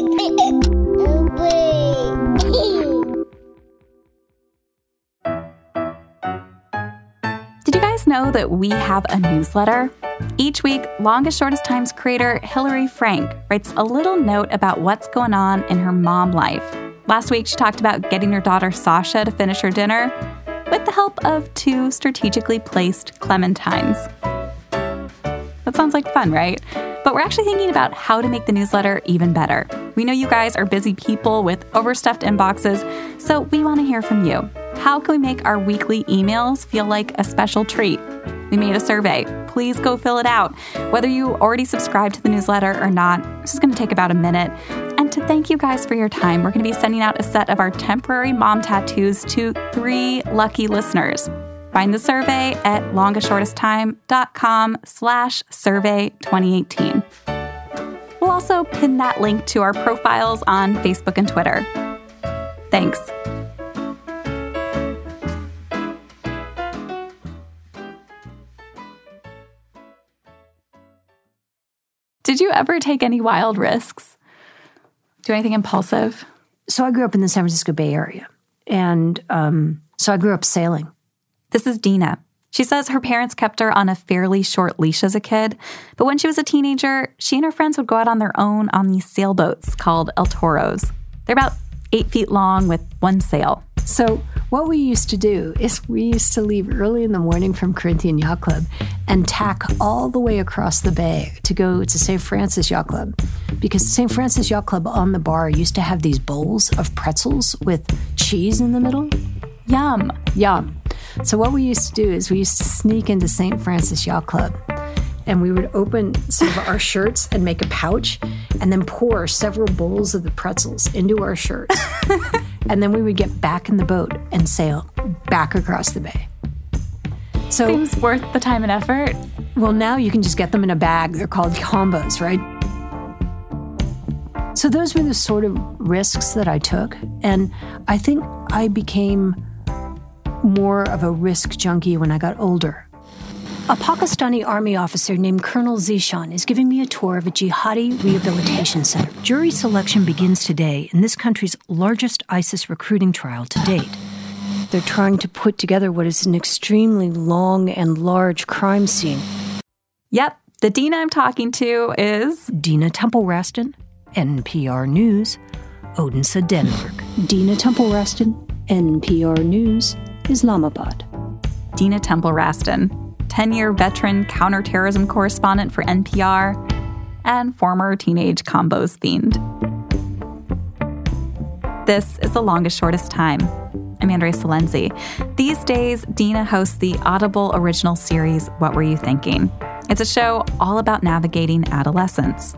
Did you guys know that we have a newsletter? Each week, Longest Shortest Times creator Hillary Frank writes a little note about what's going on in her mom life. Last week, she talked about getting her daughter Sasha to finish her dinner with the help of two strategically placed clementines. That sounds like fun, right? But we're actually thinking about how to make the newsletter even better. We know you guys are busy people with overstuffed inboxes, so we want to hear from you. How can we make our weekly emails feel like a special treat? We made a survey. Please go fill it out. Whether you already subscribe to the newsletter or not, this is going to take about a minute. And to thank you guys for your time, we're going to be sending out a set of our temporary mom tattoos to three lucky listeners. Find the survey at longestshortesttime.com slash survey 2018. Also pin that link to our profiles on Facebook and Twitter. Thanks. Did you ever take any wild risks? Do anything impulsive? So I grew up in the San Francisco Bay Area. And um, so I grew up sailing. This is Dina. She says her parents kept her on a fairly short leash as a kid, but when she was a teenager, she and her friends would go out on their own on these sailboats called El Toros. They're about eight feet long with one sail. So, what we used to do is we used to leave early in the morning from Corinthian Yacht Club and tack all the way across the bay to go to St. Francis Yacht Club. Because St. Francis Yacht Club on the bar used to have these bowls of pretzels with cheese in the middle. Yum. Yum. So, what we used to do is we used to sneak into St. Francis Yacht Club and we would open some of our shirts and make a pouch and then pour several bowls of the pretzels into our shirts. and then we would get back in the boat and sail back across the bay. So seems worth the time and effort. Well, now you can just get them in a bag. They're called combos, right? So those were the sort of risks that I took, and I think I became more of a risk junkie when I got older. A Pakistani army officer named Colonel Zishan is giving me a tour of a jihadi rehabilitation center. Jury selection begins today in this country's largest ISIS recruiting trial to date. They're trying to put together what is an extremely long and large crime scene. Yep, the Dina I'm talking to is Dina Temple Raston, NPR News, Odense, Denmark. Dina Temple Raston, NPR News, Islamabad. Dina Temple Raston, 10 year veteran counterterrorism correspondent for NPR, and former teenage combos fiend. This is The Longest Shortest Time. I'm Andrea Silenzi. These days, Dina hosts the Audible original series, What Were You Thinking? It's a show all about navigating adolescence.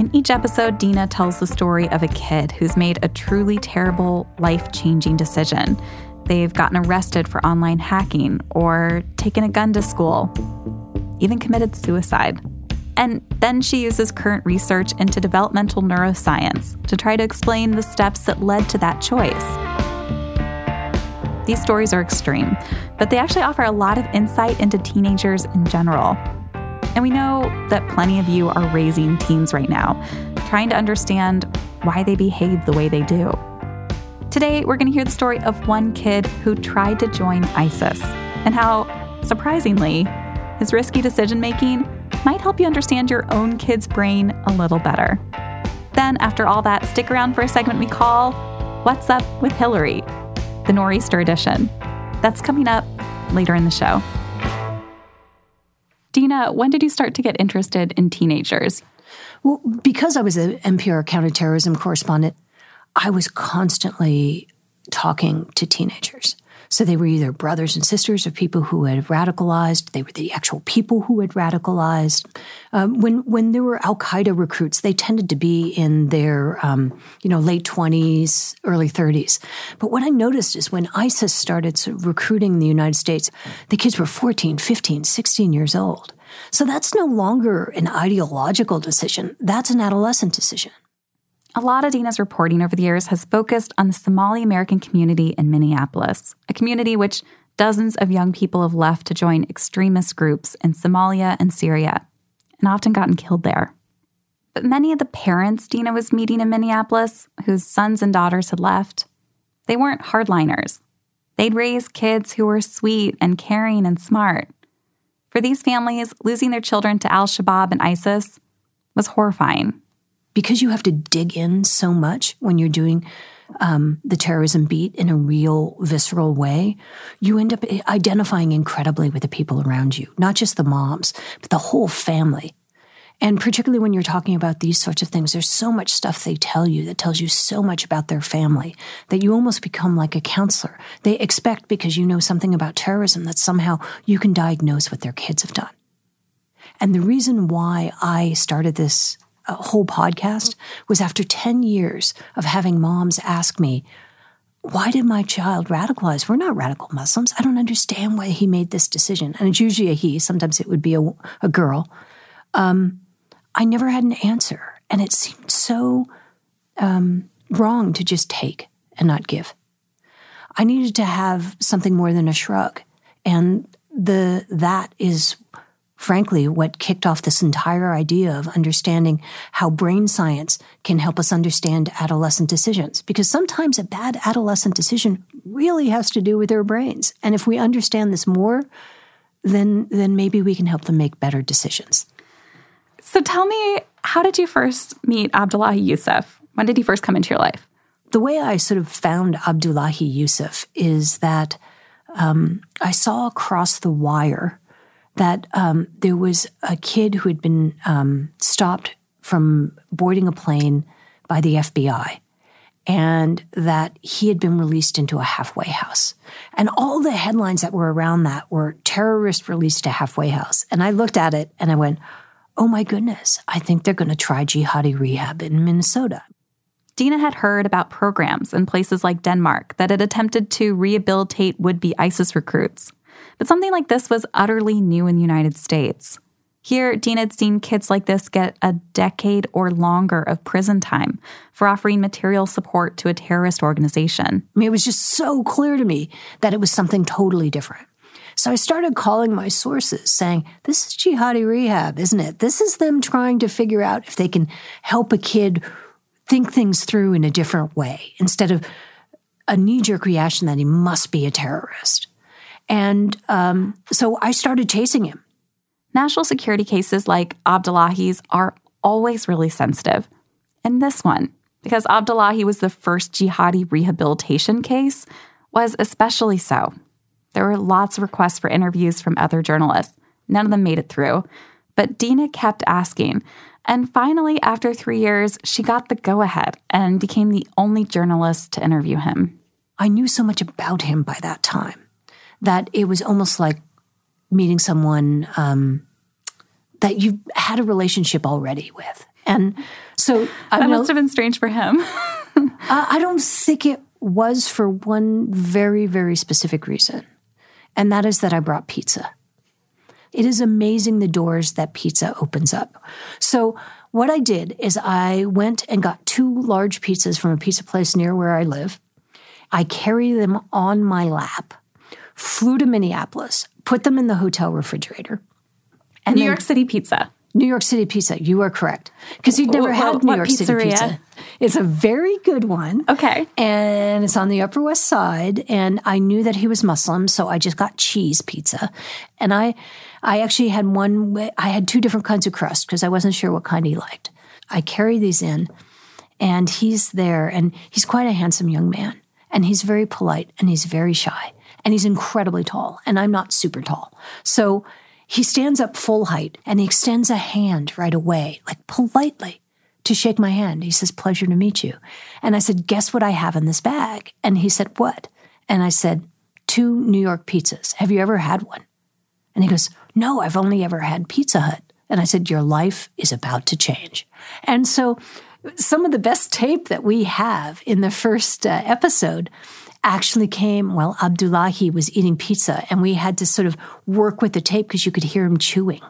In each episode, Dina tells the story of a kid who's made a truly terrible, life changing decision They've gotten arrested for online hacking or taken a gun to school, even committed suicide. And then she uses current research into developmental neuroscience to try to explain the steps that led to that choice. These stories are extreme, but they actually offer a lot of insight into teenagers in general. And we know that plenty of you are raising teens right now, trying to understand why they behave the way they do. Today, we're going to hear the story of one kid who tried to join ISIS and how, surprisingly, his risky decision making might help you understand your own kid's brain a little better. Then, after all that, stick around for a segment we call What's Up with Hillary, the Nor'easter edition. That's coming up later in the show. Dina, when did you start to get interested in teenagers? Well, because I was an NPR counterterrorism correspondent, I was constantly talking to teenagers. So they were either brothers and sisters of people who had radicalized. They were the actual people who had radicalized. Um, when when there were Al Qaeda recruits, they tended to be in their um, you know late twenties, early thirties. But what I noticed is when ISIS started recruiting the United States, the kids were 14, 15, 16 years old. So that's no longer an ideological decision. That's an adolescent decision. A lot of Dina's reporting over the years has focused on the Somali American community in Minneapolis, a community which dozens of young people have left to join extremist groups in Somalia and Syria, and often gotten killed there. But many of the parents Dina was meeting in Minneapolis, whose sons and daughters had left, they weren't hardliners. They'd raised kids who were sweet and caring and smart. For these families, losing their children to Al Shabaab and ISIS was horrifying. Because you have to dig in so much when you're doing um, the terrorism beat in a real, visceral way, you end up identifying incredibly with the people around you, not just the moms, but the whole family. And particularly when you're talking about these sorts of things, there's so much stuff they tell you that tells you so much about their family that you almost become like a counselor. They expect because you know something about terrorism that somehow you can diagnose what their kids have done. And the reason why I started this uh, whole podcast was after 10 years of having moms ask me, why did my child radicalize? We're not radical Muslims. I don't understand why he made this decision. And it's usually a he. Sometimes it would be a, a girl. Um, I never had an answer. And it seemed so um, wrong to just take and not give. I needed to have something more than a shrug. And the that is frankly what kicked off this entire idea of understanding how brain science can help us understand adolescent decisions because sometimes a bad adolescent decision really has to do with their brains and if we understand this more then then maybe we can help them make better decisions so tell me, how did you first meet Abdullahi Yusuf? When did he first come into your life? The way I sort of found Abdullahi Yusuf is that um, I saw across the wire that um, there was a kid who had been um, stopped from boarding a plane by the FBI and that he had been released into a halfway house. And all the headlines that were around that were terrorist released to halfway house. And I looked at it and I went, oh my goodness, I think they're going to try jihadi rehab in Minnesota. Dina had heard about programs in places like Denmark that had attempted to rehabilitate would be ISIS recruits. But something like this was utterly new in the United States. Here, Dina had seen kids like this get a decade or longer of prison time for offering material support to a terrorist organization. I mean, it was just so clear to me that it was something totally different. So I started calling my sources saying, This is jihadi rehab, isn't it? This is them trying to figure out if they can help a kid think things through in a different way instead of a knee jerk reaction that he must be a terrorist. And um, so I started chasing him. National security cases like Abdullahi's are always really sensitive. And this one, because Abdullahi was the first jihadi rehabilitation case, was especially so. There were lots of requests for interviews from other journalists. None of them made it through. But Dina kept asking. And finally, after three years, she got the go ahead and became the only journalist to interview him. I knew so much about him by that time that it was almost like meeting someone um, that you had a relationship already with. And so I that must have been strange for him. I don't think it was for one very, very specific reason and that is that I brought pizza. It is amazing the doors that pizza opens up. So, what I did is I went and got two large pizzas from a pizza place near where I live. I carry them on my lap, flew to Minneapolis, put them in the hotel refrigerator. And New York City pizza. New York City pizza. You are correct. Because you'd never had New York pizzeria? City pizza. It's a very good one. Okay. And it's on the Upper West Side. And I knew that he was Muslim, so I just got cheese pizza. And I, I actually had one. I had two different kinds of crust because I wasn't sure what kind he liked. I carry these in, and he's there, and he's quite a handsome young man, and he's very polite, and he's very shy, and he's incredibly tall, and I'm not super tall, so he stands up full height and he extends a hand right away, like politely, to shake my hand. He says, Pleasure to meet you. And I said, Guess what I have in this bag? And he said, What? And I said, Two New York pizzas. Have you ever had one? And he goes, No, I've only ever had Pizza Hut. And I said, Your life is about to change. And so, some of the best tape that we have in the first uh, episode actually came while Abdullahi was eating pizza, and we had to sort of work with the tape because you could hear him chewing.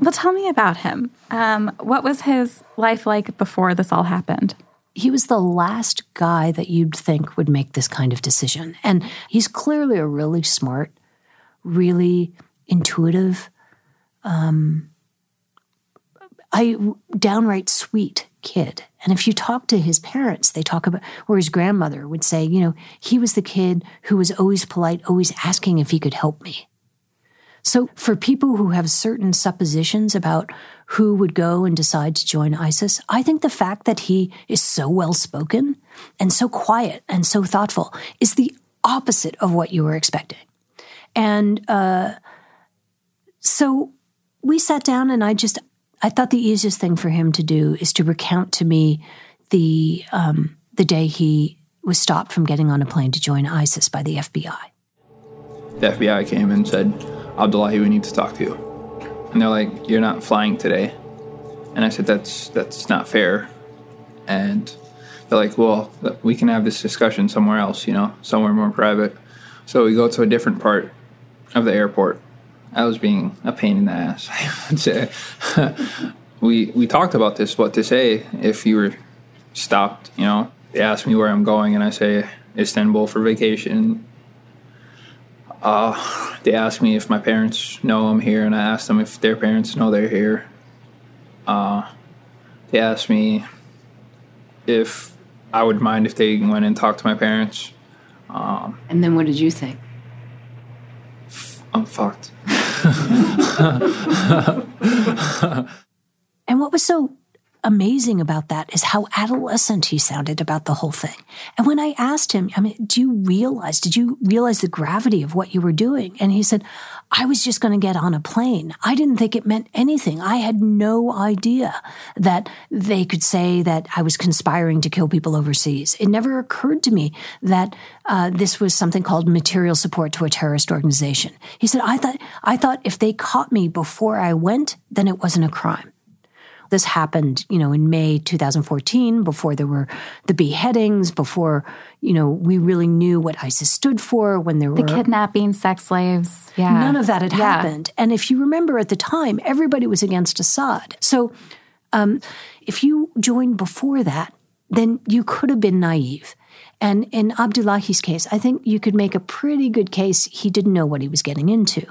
Well, tell me about him. Um, what was his life like before this all happened? He was the last guy that you'd think would make this kind of decision. And he's clearly a really smart, really intuitive, um, I downright sweet kid. And if you talk to his parents, they talk about, or his grandmother would say, you know, he was the kid who was always polite, always asking if he could help me. So for people who have certain suppositions about who would go and decide to join ISIS, I think the fact that he is so well spoken and so quiet and so thoughtful is the opposite of what you were expecting. And uh, so we sat down and I just, I thought the easiest thing for him to do is to recount to me the um, the day he was stopped from getting on a plane to join ISIS by the FBI. The FBI came and said, Abdullahi, we need to talk to you. And they're like, You're not flying today. And I said, That's that's not fair. And they're like, Well, we can have this discussion somewhere else, you know, somewhere more private. So we go to a different part of the airport I was being a pain in the ass. I would say. we we talked about this, what to say if you were stopped. You know, they asked me where I'm going, and I say Istanbul for vacation. Uh, they asked me if my parents know I'm here, and I asked them if their parents know they're here. Uh, they asked me if I would mind if they went and talked to my parents. Um, and then what did you say? I'm fucked. and what was so amazing about that is how adolescent he sounded about the whole thing. And when I asked him, I mean, do you realize, did you realize the gravity of what you were doing? And he said, I was just going to get on a plane. I didn't think it meant anything. I had no idea that they could say that I was conspiring to kill people overseas. It never occurred to me that uh, this was something called material support to a terrorist organization. He said, I thought, I thought if they caught me before I went, then it wasn't a crime. This happened, you know, in May 2014, before there were the beheadings, before, you know, we really knew what ISIS stood for, when there the were the kidnapping, sex slaves. yeah. None of that had yeah. happened. And if you remember at the time, everybody was against Assad. So um, if you joined before that, then you could have been naive. And in Abdullahi's case, I think you could make a pretty good case he didn't know what he was getting into.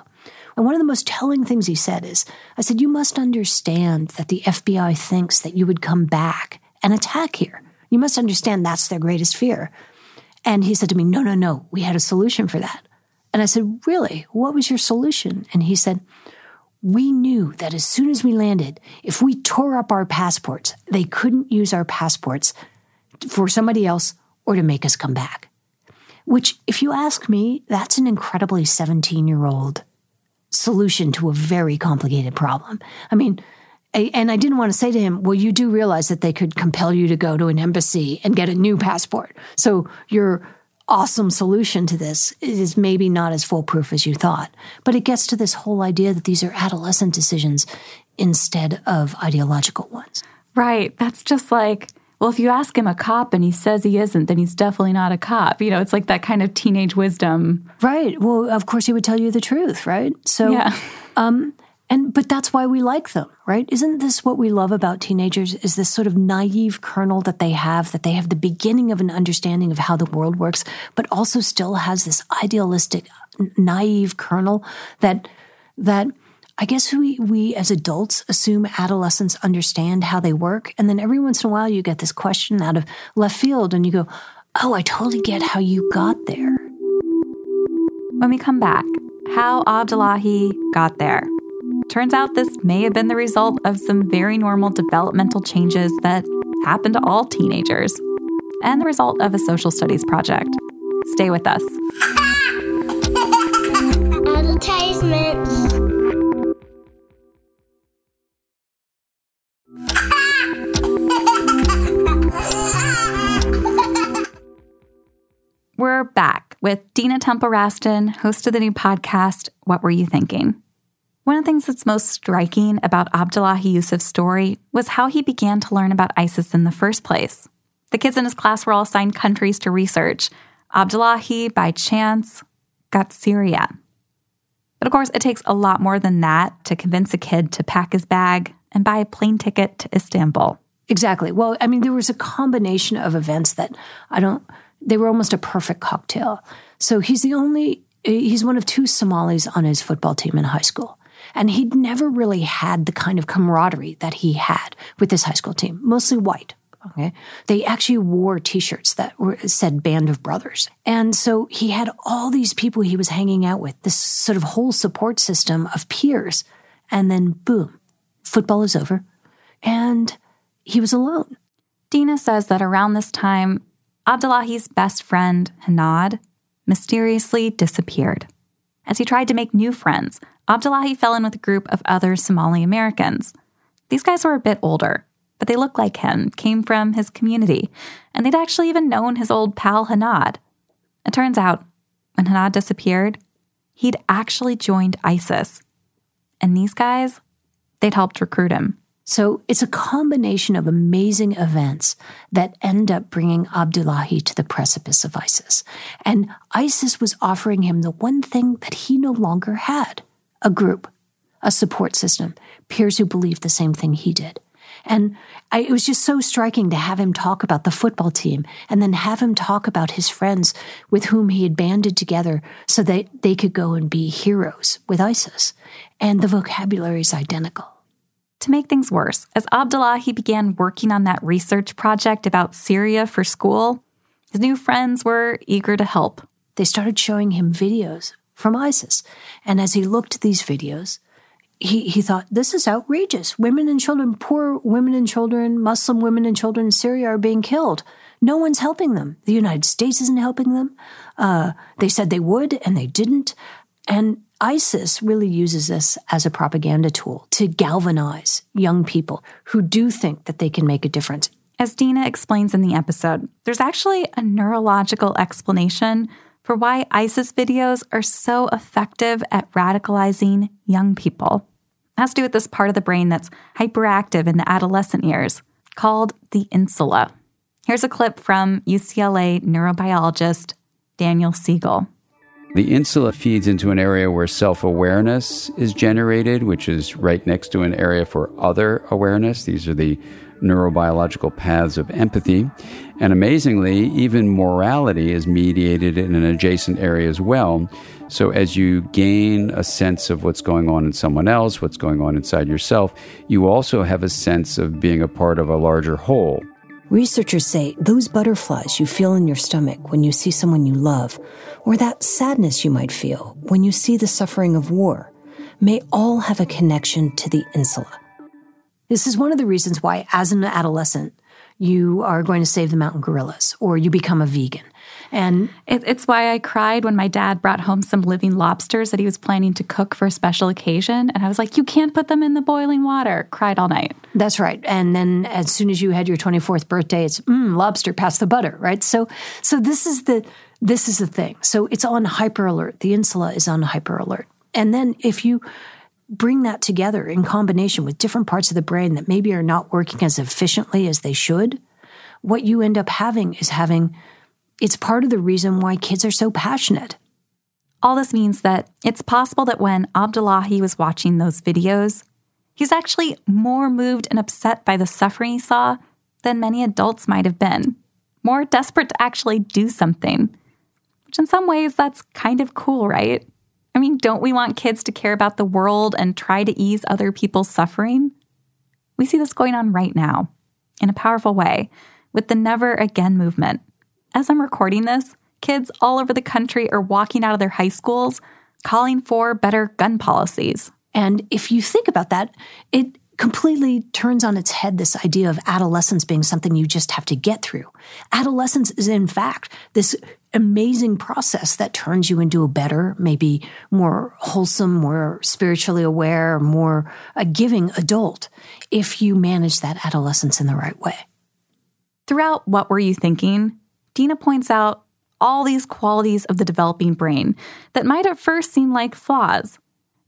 And one of the most telling things he said is I said, You must understand that the FBI thinks that you would come back and attack here. You must understand that's their greatest fear. And he said to me, No, no, no, we had a solution for that. And I said, Really? What was your solution? And he said, We knew that as soon as we landed, if we tore up our passports, they couldn't use our passports for somebody else or to make us come back. Which, if you ask me, that's an incredibly 17 year old solution to a very complicated problem. I mean, and I didn't want to say to him, well, you do realize that they could compel you to go to an embassy and get a new passport. So your awesome solution to this is maybe not as foolproof as you thought. But it gets to this whole idea that these are adolescent decisions instead of ideological ones. Right. That's just like well, if you ask him a cop and he says he isn't, then he's definitely not a cop. You know, it's like that kind of teenage wisdom. Right. Well, of course he would tell you the truth, right? So, yeah. um, and but that's why we like them, right? Isn't this what we love about teenagers? Is this sort of naive kernel that they have, that they have the beginning of an understanding of how the world works, but also still has this idealistic, naive kernel that that I guess we, we as adults assume adolescents understand how they work. And then every once in a while you get this question out of left field and you go, Oh, I totally get how you got there. When we come back, how Abdullahi got there. Turns out this may have been the result of some very normal developmental changes that happen to all teenagers, and the result of a social studies project. Stay with us. We're back with Dina Temple Raston, host of the new podcast, What Were You Thinking? One of the things that's most striking about Abdullahi Yusuf's story was how he began to learn about ISIS in the first place. The kids in his class were all assigned countries to research. Abdullahi, by chance, got Syria. But of course, it takes a lot more than that to convince a kid to pack his bag and buy a plane ticket to Istanbul. Exactly. Well, I mean, there was a combination of events that I don't they were almost a perfect cocktail. So he's the only, he's one of two Somalis on his football team in high school. And he'd never really had the kind of camaraderie that he had with his high school team, mostly white. Okay. They actually wore t-shirts that were, said band of brothers. And so he had all these people he was hanging out with, this sort of whole support system of peers. And then boom, football is over. And he was alone. Dina says that around this time, Abdullahi's best friend, Hanad, mysteriously disappeared. As he tried to make new friends, Abdullahi fell in with a group of other Somali Americans. These guys were a bit older, but they looked like him, came from his community, and they'd actually even known his old pal Hanad. It turns out, when Hanad disappeared, he'd actually joined ISIS. And these guys, they'd helped recruit him. So it's a combination of amazing events that end up bringing Abdullahi to the precipice of ISIS. And ISIS was offering him the one thing that he no longer had a group, a support system, peers who believed the same thing he did. And I, it was just so striking to have him talk about the football team and then have him talk about his friends with whom he had banded together so that they could go and be heroes with ISIS. And the vocabulary is identical. To make things worse, as Abdullahi began working on that research project about Syria for school, his new friends were eager to help. They started showing him videos from ISIS. And as he looked at these videos, he, he thought, this is outrageous. Women and children, poor women and children, Muslim women and children in Syria are being killed. No one's helping them. The United States isn't helping them. Uh, they said they would, and they didn't. And ISIS really uses this as a propaganda tool to galvanize young people who do think that they can make a difference. As Dina explains in the episode, there's actually a neurological explanation for why ISIS videos are so effective at radicalizing young people. It has to do with this part of the brain that's hyperactive in the adolescent years, called the insula. Here's a clip from UCLA neurobiologist Daniel Siegel. The insula feeds into an area where self awareness is generated, which is right next to an area for other awareness. These are the neurobiological paths of empathy. And amazingly, even morality is mediated in an adjacent area as well. So, as you gain a sense of what's going on in someone else, what's going on inside yourself, you also have a sense of being a part of a larger whole. Researchers say those butterflies you feel in your stomach when you see someone you love, or that sadness you might feel when you see the suffering of war, may all have a connection to the insula. This is one of the reasons why, as an adolescent, you are going to save the mountain gorillas or you become a vegan. And it, it's why I cried when my dad brought home some living lobsters that he was planning to cook for a special occasion. And I was like, you can't put them in the boiling water. Cried all night. That's right. And then as soon as you had your 24th birthday, it's mm, lobster past the butter, right? So, so this is the, this is the thing. So it's on hyper alert. The insula is on hyper alert. And then if you bring that together in combination with different parts of the brain that maybe are not working as efficiently as they should, what you end up having is having it's part of the reason why kids are so passionate. All this means that it's possible that when Abdullahi was watching those videos, he's actually more moved and upset by the suffering he saw than many adults might have been, more desperate to actually do something. In some ways, that's kind of cool, right? I mean, don't we want kids to care about the world and try to ease other people's suffering? We see this going on right now in a powerful way with the Never Again movement. As I'm recording this, kids all over the country are walking out of their high schools calling for better gun policies. And if you think about that, it completely turns on its head this idea of adolescence being something you just have to get through. Adolescence is, in fact, this amazing process that turns you into a better, maybe more wholesome, more spiritually aware, more a giving adult if you manage that adolescence in the right way. Throughout What Were You Thinking? Dina points out all these qualities of the developing brain that might at first seem like flaws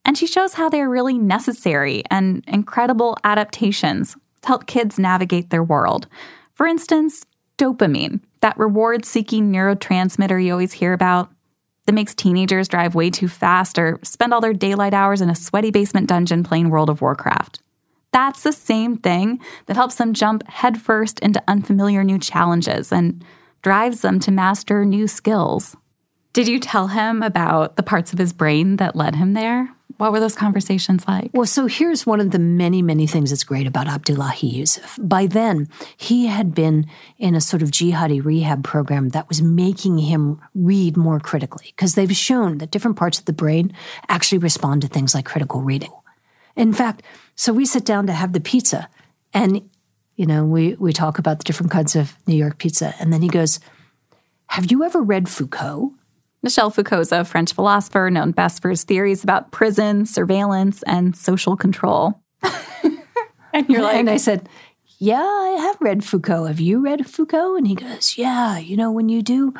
and she shows how they are really necessary and incredible adaptations to help kids navigate their world. For instance, dopamine, that reward seeking neurotransmitter you always hear about, that makes teenagers drive way too fast or spend all their daylight hours in a sweaty basement dungeon playing World of Warcraft. That's the same thing that helps them jump headfirst into unfamiliar new challenges and drives them to master new skills. Did you tell him about the parts of his brain that led him there? What were those conversations like? Well, so here's one of the many, many things that's great about Abdullahi Yusuf. By then, he had been in a sort of jihadi rehab program that was making him read more critically because they've shown that different parts of the brain actually respond to things like critical reading. In fact, so we sit down to have the pizza and, you know, we, we talk about the different kinds of New York pizza. And then he goes, Have you ever read Foucault? Michel Foucault's a French philosopher known best for his theories about prison, surveillance, and social control. and you're like, and I said, Yeah, I have read Foucault. Have you read Foucault? And he goes, Yeah, you know, when you do,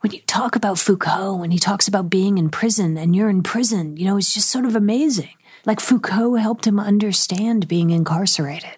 when you talk about Foucault, when he talks about being in prison and you're in prison, you know, it's just sort of amazing. Like Foucault helped him understand being incarcerated.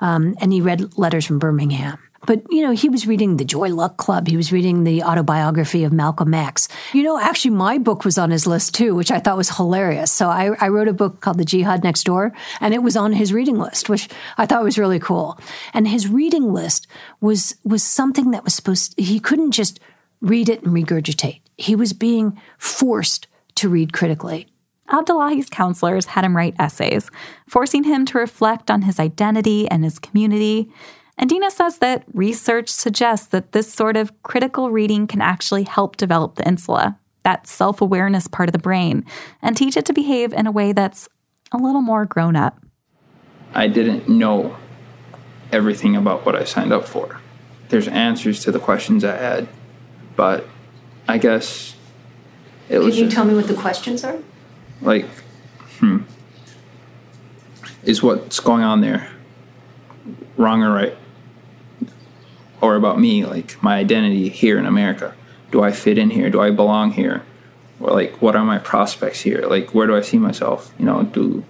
Um, and he read letters from Birmingham. But, you know, he was reading the Joy Luck Club. He was reading the autobiography of Malcolm X. You know, actually, my book was on his list too, which I thought was hilarious. So I, I wrote a book called The Jihad Next Door, and it was on his reading list, which I thought was really cool. And his reading list was, was something that was supposed, to, he couldn't just read it and regurgitate. He was being forced to read critically. Abdullahi's counselors had him write essays, forcing him to reflect on his identity and his community. And Dina says that research suggests that this sort of critical reading can actually help develop the insula, that self awareness part of the brain, and teach it to behave in a way that's a little more grown up. I didn't know everything about what I signed up for. There's answers to the questions I had, but I guess it was. Can you just, tell me what the questions are? Like, hmm, is what's going on there wrong or right? Or about me, like my identity here in America. Do I fit in here? Do I belong here? Or like, what are my prospects here? Like, where do I see myself? You know, do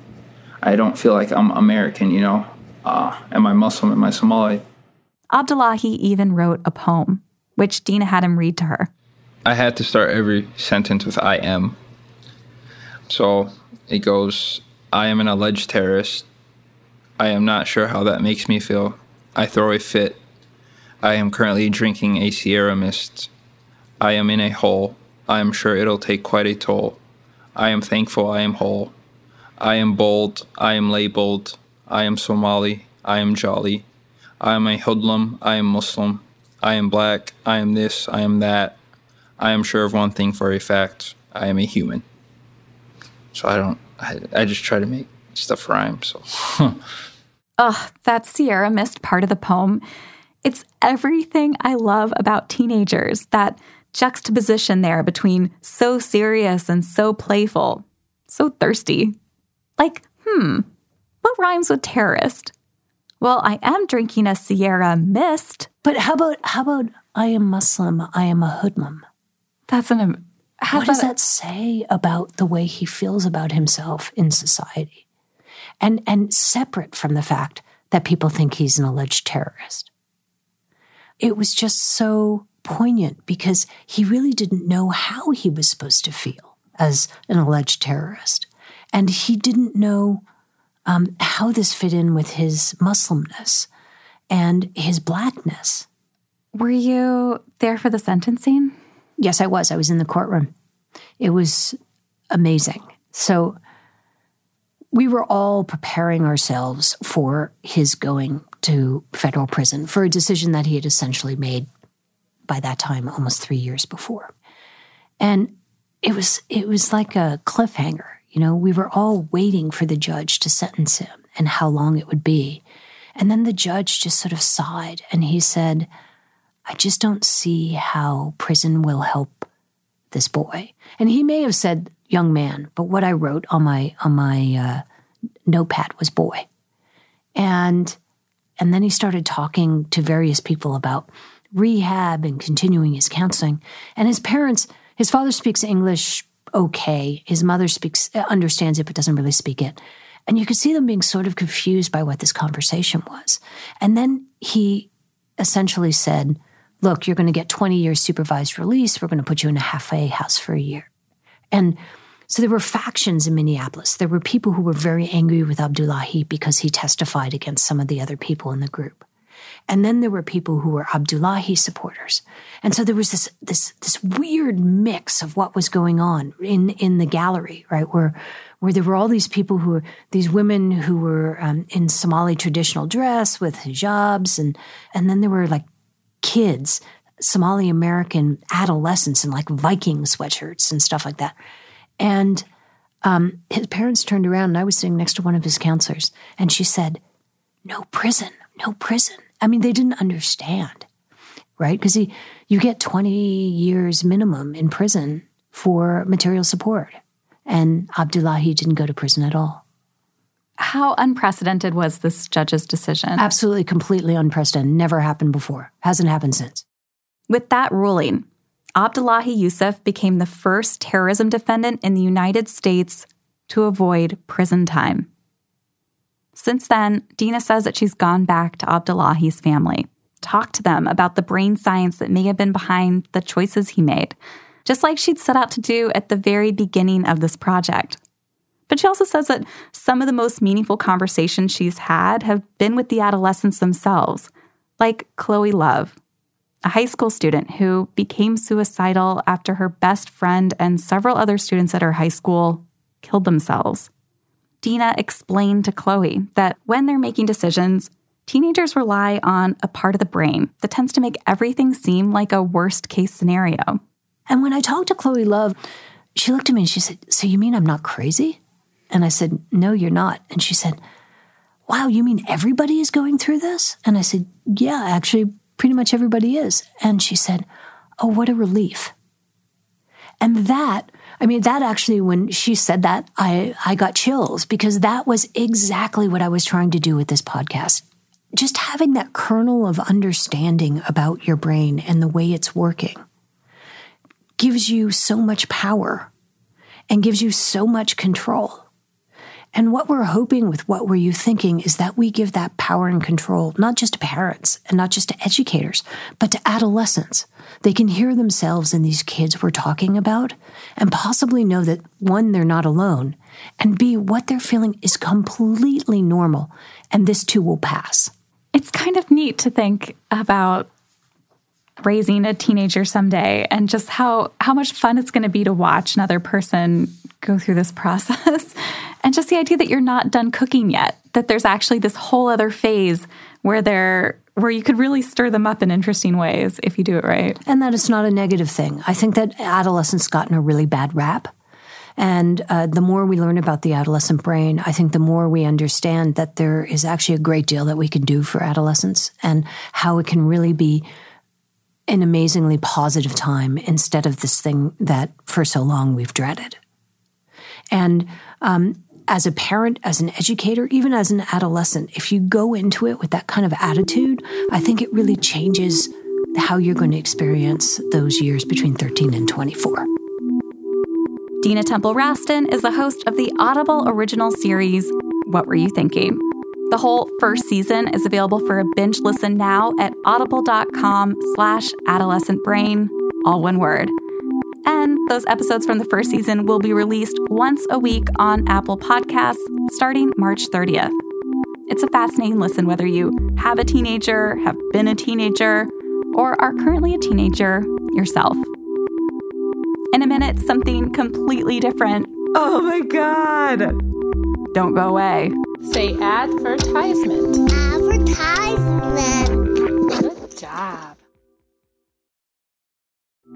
I don't feel like I'm American? You know, uh, am I Muslim? Am I Somali? Abdullahi even wrote a poem, which Dina had him read to her. I had to start every sentence with "I am." So it goes, "I am an alleged terrorist. I am not sure how that makes me feel. I throw a fit I am currently drinking a Sierra Mist. I am in a hole. I am sure it'll take quite a toll. I am thankful I am whole. I am bold. I am labeled. I am Somali. I am jolly. I am a hoodlum. I am Muslim. I am black. I am this. I am that. I am sure of one thing for a fact. I am a human. So I don't, I, I just try to make stuff rhyme. So. Ugh, that Sierra Mist part of the poem it's everything I love about teenagers that juxtaposition there between so serious and so playful, so thirsty. Like, hmm, what rhymes with terrorist? Well, I am drinking a Sierra Mist. But how about how about I am Muslim, I am a hoodlum? That's an what does that say about the way he feels about himself in society? And and separate from the fact that people think he's an alleged terrorist it was just so poignant because he really didn't know how he was supposed to feel as an alleged terrorist. And he didn't know um, how this fit in with his Muslimness and his blackness. Were you there for the sentencing? Yes, I was. I was in the courtroom. It was amazing. So we were all preparing ourselves for his going to federal prison for a decision that he had essentially made by that time almost 3 years before. And it was it was like a cliffhanger. You know, we were all waiting for the judge to sentence him and how long it would be. And then the judge just sort of sighed and he said, I just don't see how prison will help this boy. And he may have said young man, but what I wrote on my on my uh, notepad was boy. And and then he started talking to various people about rehab and continuing his counseling. And his parents, his father speaks English okay. His mother speaks, uh, understands it, but doesn't really speak it. And you could see them being sort of confused by what this conversation was. And then he essentially said, Look, you're going to get 20 years supervised release. We're going to put you in a halfway house for a year. And so there were factions in Minneapolis. There were people who were very angry with Abdullahi because he testified against some of the other people in the group. And then there were people who were Abdullahi supporters. And so there was this, this, this weird mix of what was going on in, in the gallery, right? Where, where there were all these people who were, these women who were um, in Somali traditional dress with hijabs. And, and then there were like kids, Somali American adolescents in like Viking sweatshirts and stuff like that. And, um, his parents turned around and I was sitting next to one of his counselors and she said, no prison, no prison. I mean, they didn't understand, right? Because you get 20 years minimum in prison for material support. And Abdullahi didn't go to prison at all. How unprecedented was this judge's decision? Absolutely, completely unprecedented. Never happened before. Hasn't happened since. With that ruling, Abdullahi Yusuf became the first terrorism defendant in the United States to avoid prison time. Since then, Dina says that she's gone back to Abdullahi's family, talked to them about the brain science that may have been behind the choices he made, just like she'd set out to do at the very beginning of this project. But she also says that some of the most meaningful conversations she's had have been with the adolescents themselves, like Chloe Love, a high school student who became suicidal after her best friend and several other students at her high school killed themselves. Dina explained to Chloe that when they're making decisions, teenagers rely on a part of the brain that tends to make everything seem like a worst case scenario. And when I talked to Chloe Love, she looked at me and she said, So you mean I'm not crazy? And I said, No, you're not. And she said, Wow, you mean everybody is going through this? And I said, Yeah, actually, pretty much everybody is. And she said, Oh, what a relief. And that I mean, that actually, when she said that, I, I got chills because that was exactly what I was trying to do with this podcast. Just having that kernel of understanding about your brain and the way it's working gives you so much power and gives you so much control. And what we're hoping with what were you thinking is that we give that power and control not just to parents and not just to educators, but to adolescents. They can hear themselves in these kids we're talking about and possibly know that one, they're not alone, and B, what they're feeling is completely normal, and this too will pass. It's kind of neat to think about raising a teenager someday and just how how much fun it's going to be to watch another person go through this process and just the idea that you're not done cooking yet that there's actually this whole other phase where they're where you could really stir them up in interesting ways if you do it right. And that it's not a negative thing. I think that adolescence gotten a really bad rap. And uh, the more we learn about the adolescent brain, I think the more we understand that there is actually a great deal that we can do for adolescents and how it can really be an amazingly positive time instead of this thing that for so long we've dreaded. And um, as a parent, as an educator, even as an adolescent, if you go into it with that kind of attitude, I think it really changes how you're going to experience those years between 13 and 24. Dina Temple Raston is the host of the Audible original series, What Were You Thinking? The whole first season is available for a binge listen now at audible.com slash adolescent brain, all one word. And those episodes from the first season will be released once a week on Apple Podcasts starting March 30th. It's a fascinating listen whether you have a teenager, have been a teenager, or are currently a teenager yourself. In a minute, something completely different. Oh my God! Don't go away. Say advertisement. Advertisement. Good job.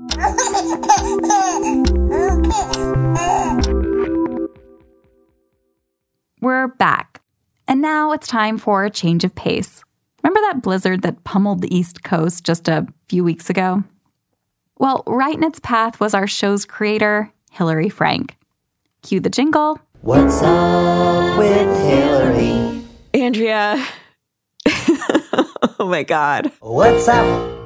We're back. And now it's time for a change of pace. Remember that blizzard that pummeled the East Coast just a few weeks ago? Well, right in its path was our show's creator, Hillary Frank. Cue the jingle. What's up with Hillary? Andrea. oh my God. What's up?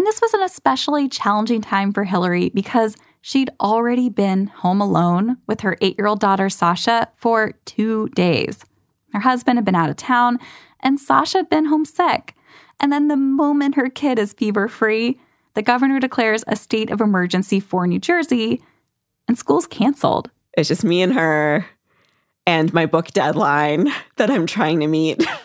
And this was an especially challenging time for Hillary because she'd already been home alone with her eight year old daughter, Sasha, for two days. Her husband had been out of town, and Sasha had been homesick. And then the moment her kid is fever free, the governor declares a state of emergency for New Jersey, and school's canceled. It's just me and her and my book deadline that I'm trying to meet.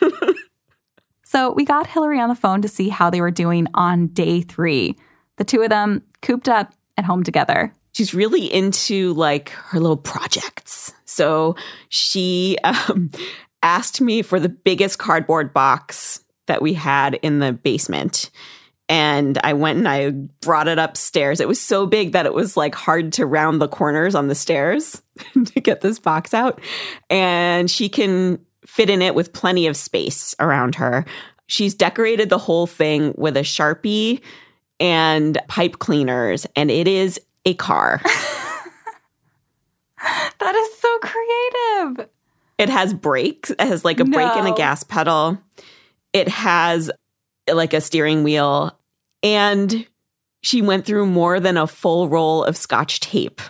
So we got Hillary on the phone to see how they were doing on day three. The two of them cooped up at home together. she's really into like her little projects. So she um, asked me for the biggest cardboard box that we had in the basement. And I went and I brought it upstairs. It was so big that it was like hard to round the corners on the stairs to get this box out. And she can fit in it with plenty of space around her. She's decorated the whole thing with a Sharpie and pipe cleaners, and it is a car. That is so creative. It has brakes. It has like a brake and a gas pedal. It has like a steering wheel. And she went through more than a full roll of scotch tape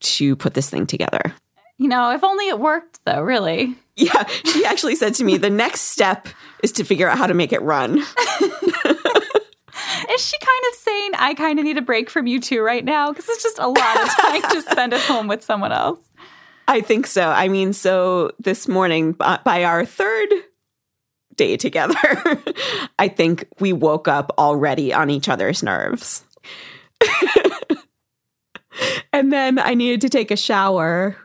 to put this thing together. You know, if only it worked, though, really. Yeah, she actually said to me, the next step is to figure out how to make it run. Is she kind of saying, I kind of need a break from you too right now? Because it's just a lot of time to spend at home with someone else. I think so. I mean, so this morning, by by our third day together, I think we woke up already on each other's nerves. and then I needed to take a shower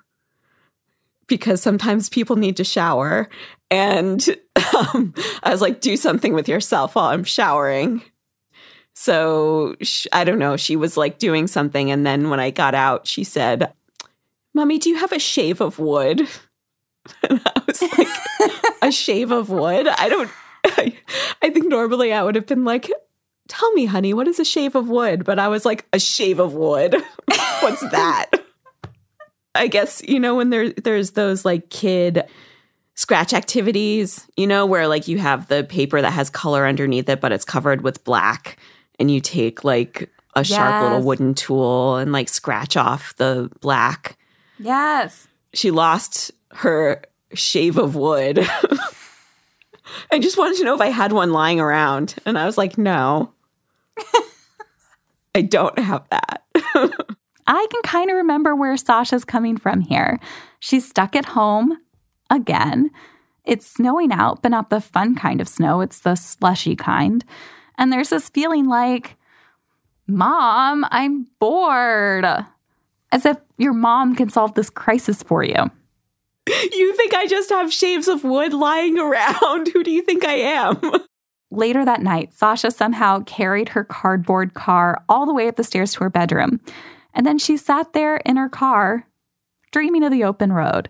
because sometimes people need to shower. And um, I was like, do something with yourself while I'm showering. So sh- I don't know. She was like doing something. And then when I got out, she said, Mommy, do you have a shave of wood? And I was like, a shave of wood? I don't, I, I think normally I would have been like, tell me, honey, what is a shave of wood? But I was like, a shave of wood? What's that? I guess, you know, when there, there's those like kid scratch activities, you know, where like you have the paper that has color underneath it, but it's covered with black, and you take like a sharp little wooden tool and like scratch off the black Yes. she lost her shave of wood. I just wanted to know if I had one lying around. And I was like, no, I don't have that. I can kind of remember where Sasha's coming from here. She's stuck at home again. It's snowing out, but not the fun kind of snow, it's the slushy kind. And there's this feeling like, Mom, I'm bored. As if your mom can solve this crisis for you. you think I just have shaves of wood lying around? Who do you think I am? Later that night, Sasha somehow carried her cardboard car all the way up the stairs to her bedroom. And then she sat there in her car, dreaming of the open road.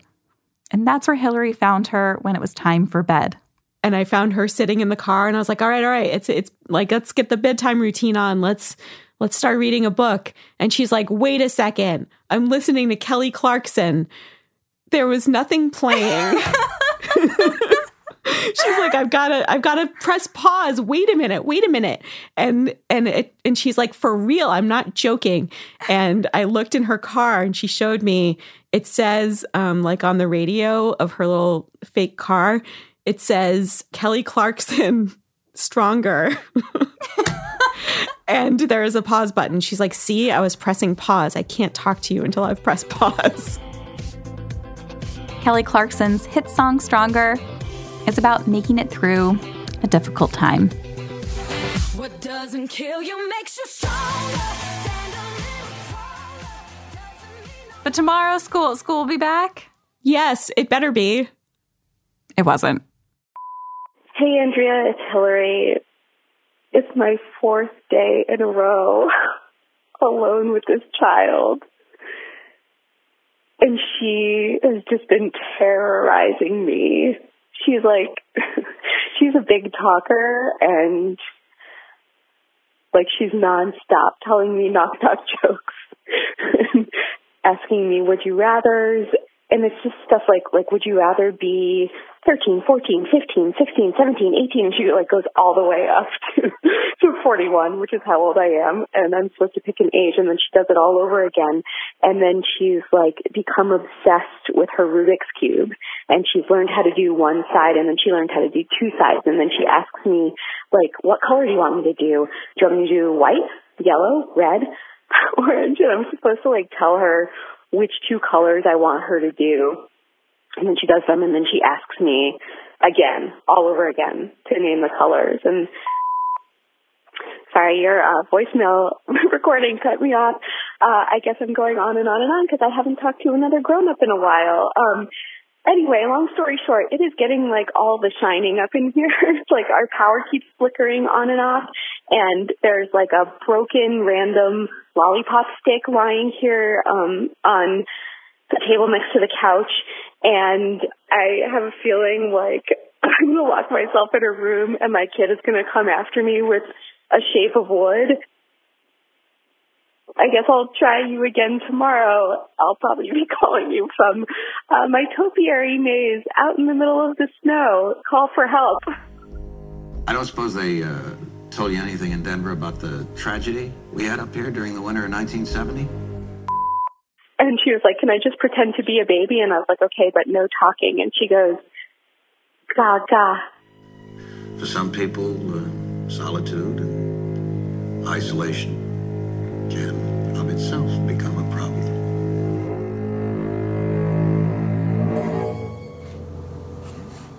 And that's where Hillary found her when it was time for bed. And I found her sitting in the car and I was like, all right, all right, it's it's like let's get the bedtime routine on. Let's let's start reading a book. And she's like, wait a second. I'm listening to Kelly Clarkson. There was nothing playing. she's like, I've gotta I've gotta press pause. Wait a minute, wait a minute. And and it and she's like, for real, I'm not joking. And I looked in her car and she showed me it says um like on the radio of her little fake car, it says Kelly Clarkson stronger. and there is a pause button. She's like, See, I was pressing pause. I can't talk to you until I've pressed pause. Kelly Clarkson's hit song Stronger is about making it through a difficult time. What doesn't kill you makes you stronger. Stand a little taller. Doesn't mean no- But tomorrow, school school will be back. Yes, it better be. It wasn't. Hey, Andrea, it's Hillary. It's my fourth day in a row alone with this child. And she has just been terrorizing me. She's like, she's a big talker and like she's nonstop telling me knock knock jokes, asking me would you rather's, and it's just stuff like like would you rather be 13, 14, 15, 16, 17, 18, and she like goes all the way up to to 41, which is how old I am, and I'm supposed to pick an age, and then she does it all over again, and then she's like become obsessed with her Rubik's cube, and she's learned how to do one side, and then she learned how to do two sides, and then she asks me like, what color do you want me to do? Do you want me to do white, yellow, red, orange? And I'm supposed to like tell her which two colors I want her to do. And then she does them and then she asks me again, all over again, to name the colors. And sorry, your uh, voicemail recording cut me off. Uh, I guess I'm going on and on and on because I haven't talked to another grown up in a while. Um, anyway, long story short, it is getting like all the shining up in here. it's like our power keeps flickering on and off, and there's like a broken random lollipop stick lying here um, on the table next to the couch, and I have a feeling like I'm gonna lock myself in a room, and my kid is gonna come after me with a shape of wood. I guess I'll try you again tomorrow. I'll probably be calling you from uh, my topiary maze out in the middle of the snow. Call for help. I don't suppose they uh, told you anything in Denver about the tragedy we had up here during the winter of 1970? And she was like, Can I just pretend to be a baby? And I was like, Okay, but no talking. And she goes, Gaga. For some people, uh, solitude and isolation can of itself become a problem.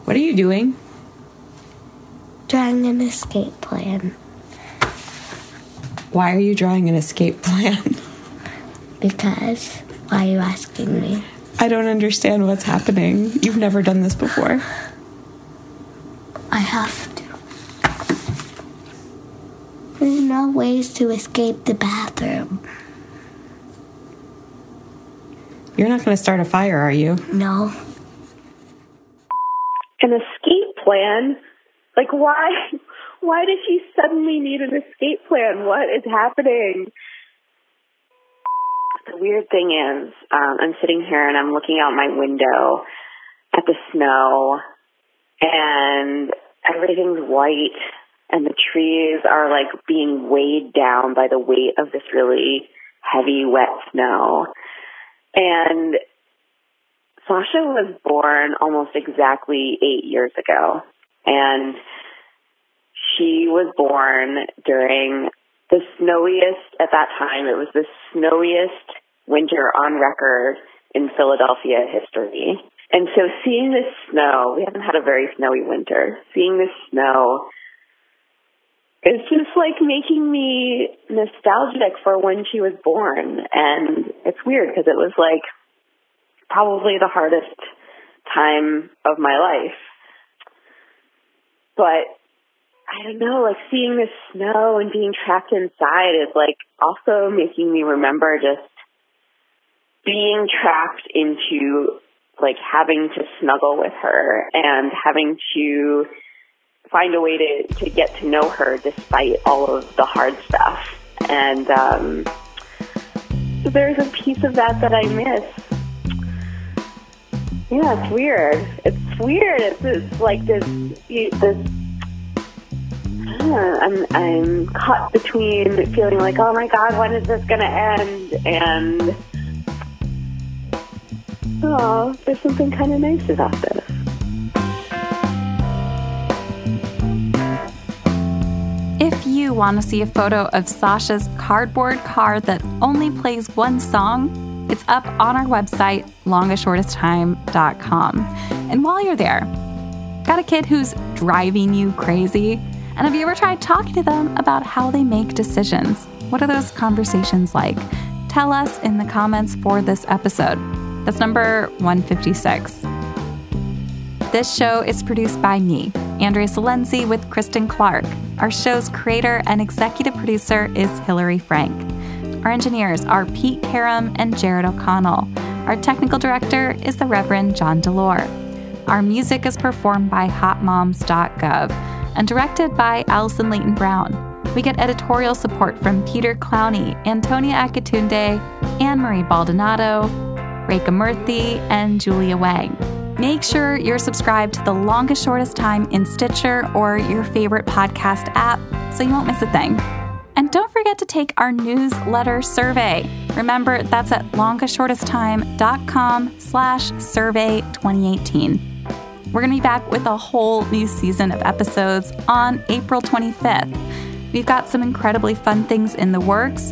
What are you doing? Drawing an escape plan Why are you drawing an escape plan? because why are you asking me? I don't understand what's happening. You've never done this before. I have to. There's no ways to escape the bathroom. You're not going to start a fire, are you? No. An escape plan? Like, why? Why does she suddenly need an escape plan? What is happening? The weird thing is, um, I'm sitting here and I'm looking out my window at the snow, and everything's white, and the trees are like being weighed down by the weight of this really heavy, wet snow. And Sasha was born almost exactly eight years ago, and she was born during the snowiest, at that time, it was the snowiest winter on record in Philadelphia history. And so seeing this snow, we haven't had a very snowy winter, seeing this snow is just like making me nostalgic for when she was born. And it's weird because it was like probably the hardest time of my life. But I don't know, like seeing the snow and being trapped inside is like also making me remember just being trapped into like having to snuggle with her and having to find a way to, to get to know her despite all of the hard stuff. And um, there's a piece of that that I miss. Yeah, it's weird. It's weird. It's, it's like this, this yeah, I'm I'm caught between feeling like, oh my god, when is this gonna end? And oh, there's something kind of nice about this. If you want to see a photo of Sasha's cardboard car that only plays one song, it's up on our website, longestshortesttime.com. And while you're there, got a kid who's driving you crazy? And have you ever tried talking to them about how they make decisions? What are those conversations like? Tell us in the comments for this episode. That's number 156. This show is produced by me, Andrea Silenzi, with Kristen Clark. Our show's creator and executive producer is Hillary Frank. Our engineers are Pete Karam and Jared O'Connell. Our technical director is the Reverend John DeLore. Our music is performed by hotmoms.gov and directed by Allison Leighton Brown. We get editorial support from Peter Clowney, Antonia Akatunde, Anne Marie Baldonado, Rekha Murthy, and Julia Wang. Make sure you're subscribed to The Longest Shortest Time in Stitcher or your favorite podcast app so you won't miss a thing. And don't forget to take our newsletter survey. Remember, that's at longestshortesttime.com slash survey 2018. We're going to be back with a whole new season of episodes on April 25th. We've got some incredibly fun things in the works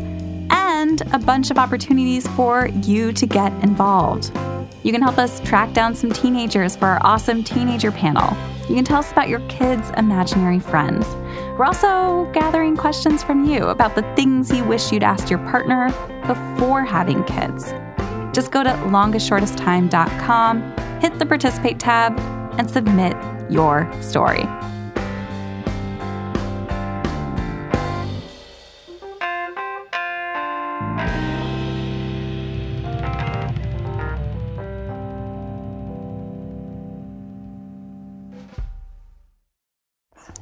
and a bunch of opportunities for you to get involved. You can help us track down some teenagers for our awesome teenager panel. You can tell us about your kids' imaginary friends. We're also gathering questions from you about the things you wish you'd asked your partner before having kids. Just go to longestshortesttime.com, hit the participate tab, and submit your story.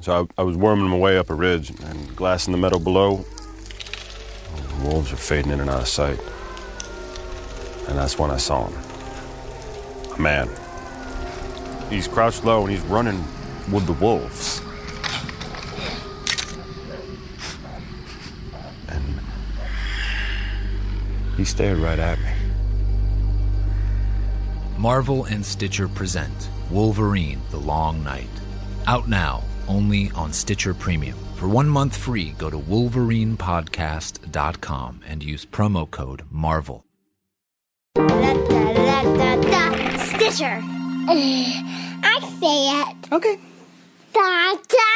So I, I was worming my way up a ridge and glassing the meadow below. The wolves were fading in and out of sight. And that's when I saw him. A man. He's crouched low and he's running with the wolves. And he stared right at me. Marvel and Stitcher present Wolverine The Long Night. Out now, only on Stitcher Premium. For one month free, go to wolverinepodcast.com and use promo code MARVEL. Da, da, da, da. Stitcher. I say it. Okay. Da, da,